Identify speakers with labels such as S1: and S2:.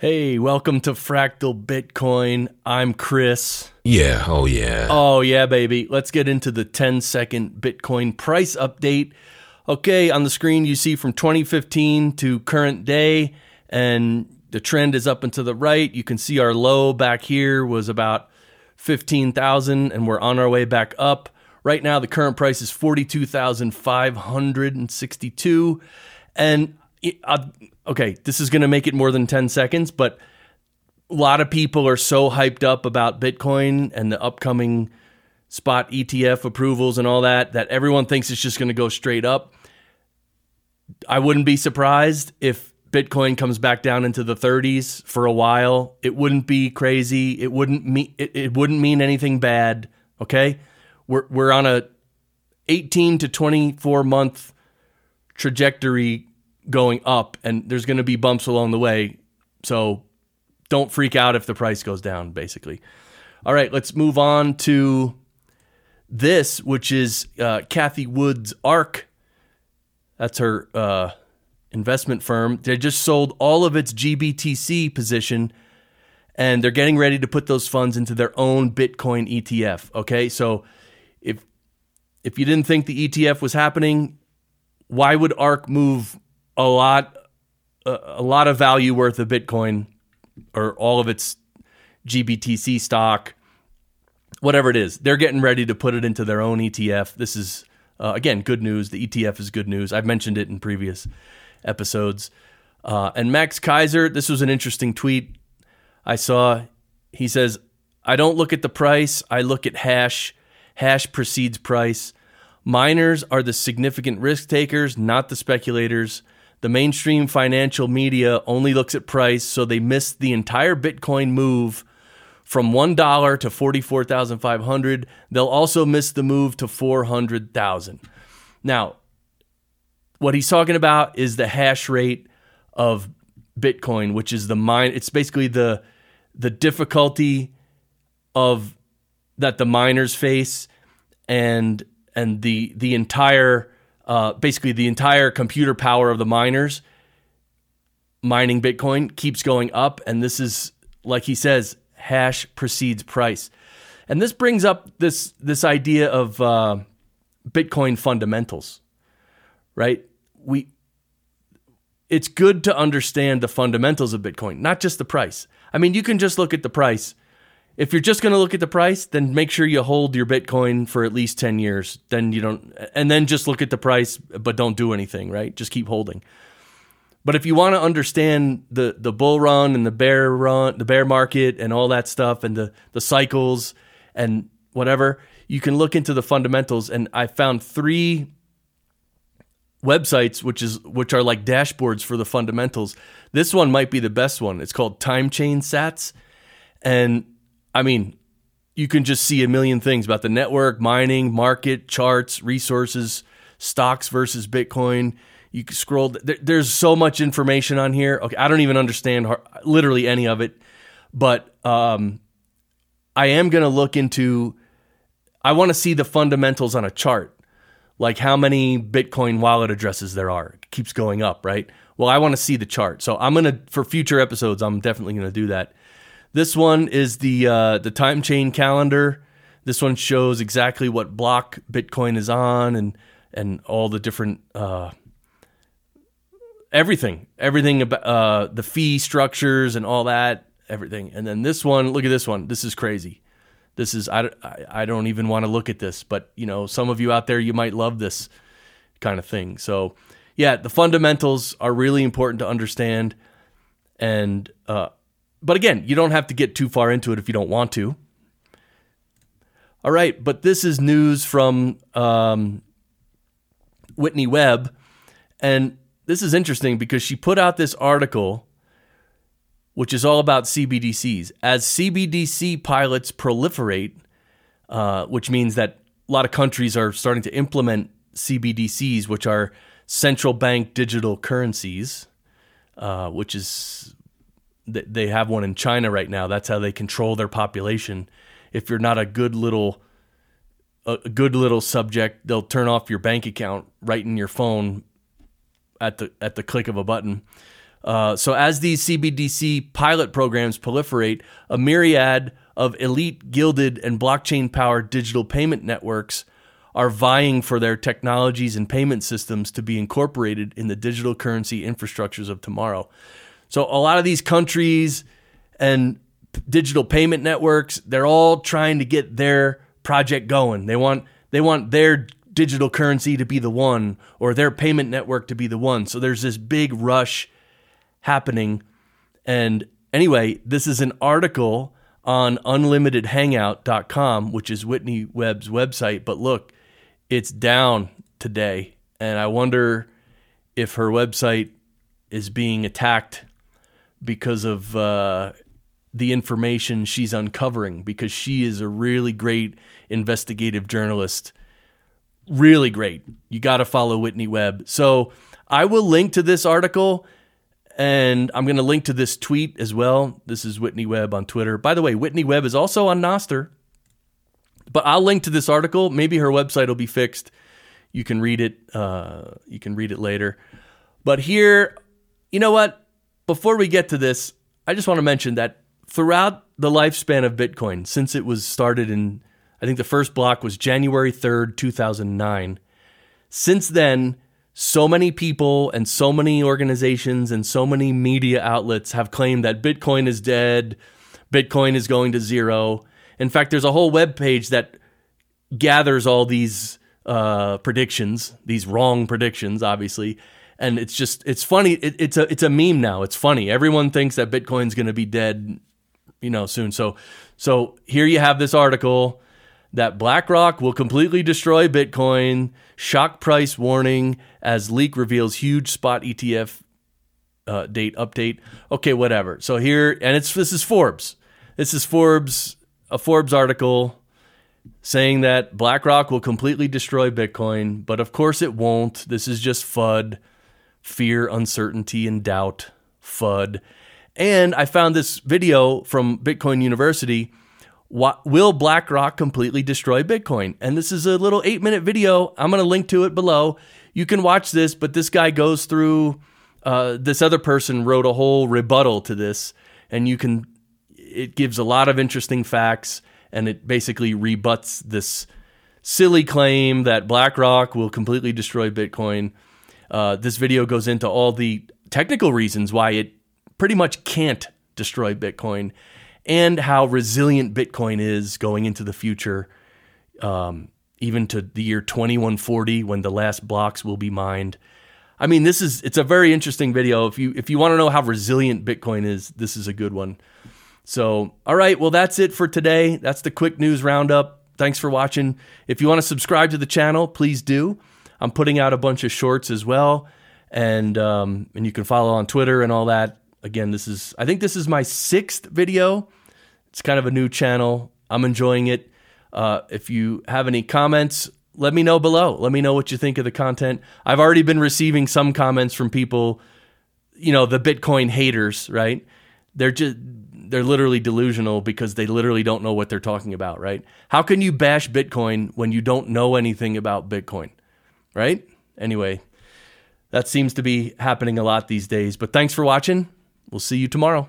S1: Hey, welcome to Fractal Bitcoin. I'm Chris.
S2: Yeah, oh yeah.
S1: Oh, yeah, baby. Let's get into the 10 second Bitcoin price update. Okay, on the screen, you see from 2015 to current day, and the trend is up and to the right. You can see our low back here was about 15,000, and we're on our way back up. Right now, the current price is 42,562. And uh, okay, this is going to make it more than 10 seconds, but a lot of people are so hyped up about Bitcoin and the upcoming spot ETF approvals and all that that everyone thinks it's just going to go straight up. I wouldn't be surprised if Bitcoin comes back down into the 30s for a while. It wouldn't be crazy. It wouldn't mean it, it wouldn't mean anything bad, okay? We're we're on a 18 to 24 month trajectory going up, and there's going to be bumps along the way. So don't freak out if the price goes down, basically. All right, let's move on to this, which is uh, Cathie Wood's ARK. That's her uh, investment firm. They just sold all of its GBTC position and they're getting ready to put those funds into their own Bitcoin ETF. Okay, so if if you didn't think the ETF was happening, why would ARK move a lot a, lot of value worth of Bitcoin or all of its GBTC stock, whatever it is. They're getting ready to put it into their own ETF. This is uh, again good news. The ETF is good news. I've mentioned it in previous episodes. Uh, and Max Keiser, this was an interesting tweet I saw. He says, "I don't look at the price. I look at hash. Hash precedes price. Miners are the significant risk takers, not the speculators." The mainstream financial media only looks at price, so they miss the entire Bitcoin move from $1 to 44,500. They'll also miss the move to 400,000. Now, what he's talking about is the hash rate of Bitcoin, which is the mine it's basically the the difficulty of that the miners face and and the the entire uh, basically the entire computer power of the miners mining Bitcoin keeps going up. And this is, like he says, hash precedes price. And this brings up this, this idea of uh, Bitcoin fundamentals, right? We, it's good to understand the fundamentals of Bitcoin, not just the price. I mean, you can just look at the price if you're just going to look at the price, then make sure you hold your Bitcoin for at least 10 years. Then you don't, and then just look at the price, but don't do anything, right? Just keep holding. But if you want to understand the the bull run and the bear run, the bear market and all that stuff and the the cycles and whatever, you can look into the fundamentals. And I found three websites which is which are like dashboards for the fundamentals. This one might be the best one. It's called Time Chain Stats. And I mean, you can just see a million things about the network, mining, market, charts, resources, stocks versus Bitcoin. You can scroll. there's so much information on here. Okay, I don't even understand literally any of it, but um, I am going to look into. I want to see the fundamentals on a chart, like how many Bitcoin wallet addresses there are. It keeps going up, right? Well, I want to see the chart. So I'm gonna for future episodes. I'm definitely going to do that. This one is the uh, the time chain calendar. This one shows exactly what block Bitcoin is on and and all the different uh, everything, everything about uh, the fee structures and all that, everything. And then this one, look at this one. This is crazy. This is I, I don't even want to look at this, but you know, some of you out there you might love this kind of thing. So, yeah, the fundamentals are really important to understand and uh, but again, you don't have to get too far into it if you don't want to. All right, but this is news from um, Whitney Webb. And this is interesting because she put out this article, which is all about CBDCs. As CBDC pilots proliferate, uh, which means that a lot of countries are starting to implement CBDCs, which are central bank digital currencies, uh, which is they have one in China right now. That's how they control their population. If you're not a good little a good little subject, they'll turn off your bank account right in your phone at the at the click of a button. Uh, so, as these CBDC pilot programs proliferate, a myriad of elite, gilded, and blockchain powered digital payment networks are vying for their technologies and payment systems to be incorporated in the digital currency infrastructures of tomorrow. So, a lot of these countries and digital payment networks, they're all trying to get their project going. They want they want their digital currency to be the one or their payment network to be the one. So there's this big rush happening. And anyway, this is an article on unlimitedhangout.com, which is Whitney Webb's website. But look, it's down today. And I wonder if her website is being attacked because of uh, the information she's uncovering, because she is a really great investigative journalist. Really great. You got to follow Whitney Webb. So I will link to this article and I'm going to link to this tweet as well. This is Whitney Webb on Twitter. By the way, Whitney Webb is also on Nostr. But I'll link to this article. Maybe her website will be fixed. You can read it. Uh, you can read it later. But here, you know what? Before we get to this, I just want to mention that throughout the lifespan of Bitcoin, since it was started in, I think the first block was January 3rd, 2009. Since then, so many people and so many organizations and so many media outlets have claimed that Bitcoin is dead, Bitcoin is going to zero. In fact, there's a whole web page that gathers all these uh, predictions, these wrong predictions, obviously, and it's just it's funny. It, it's a it's a meme now. It's funny. Everyone thinks that Bitcoin's going to be dead, you know, soon. So so here you have this article that BlackRock will completely destroy Bitcoin. Shock price warning as leak reveals huge spot ETF uh, date update. Okay, whatever. So here, and it's this is Forbes. This is Forbes, a Forbes article saying that BlackRock will completely destroy Bitcoin, but of course it won't. This is just FUD, fear, uncertainty, and doubt. FUD. And I found this video from Bitcoin University what, will BlackRock completely destroy Bitcoin? And this is a little eight minute video. I'm going to link to it below. You can watch this, but this guy goes through, uh, this other person wrote a whole rebuttal to this, and you can, it gives a lot of interesting facts and it basically rebuts this silly claim that BlackRock will completely destroy Bitcoin. Uh, this video goes into all the technical reasons why it pretty much can't destroy Bitcoin and how resilient Bitcoin is going into the future, um, even to the year 2140 when the last blocks will be mined. I mean, this is it's a very interesting video. If you if you want to know how resilient Bitcoin is, this is a good one. So, all right, well that's it for today. That's the quick news roundup. Thanks for watching. If you want to subscribe to the channel, please do. I'm putting out a bunch of shorts as well, and um, and you can follow on Twitter and all that. Again, this is I think this is my sixth video it's kind of a new channel. I'm enjoying it. Uh, if you have any comments, let me know below. Let me know what you think of the content. I've already been receiving some comments from people, you know, the Bitcoin haters, right? They're just they're literally delusional because they literally don't know what they're talking about, right? How can you bash Bitcoin when you don't know anything about Bitcoin? Right? Anyway, that seems to be happening a lot these days. But thanks for watching. We'll see you tomorrow.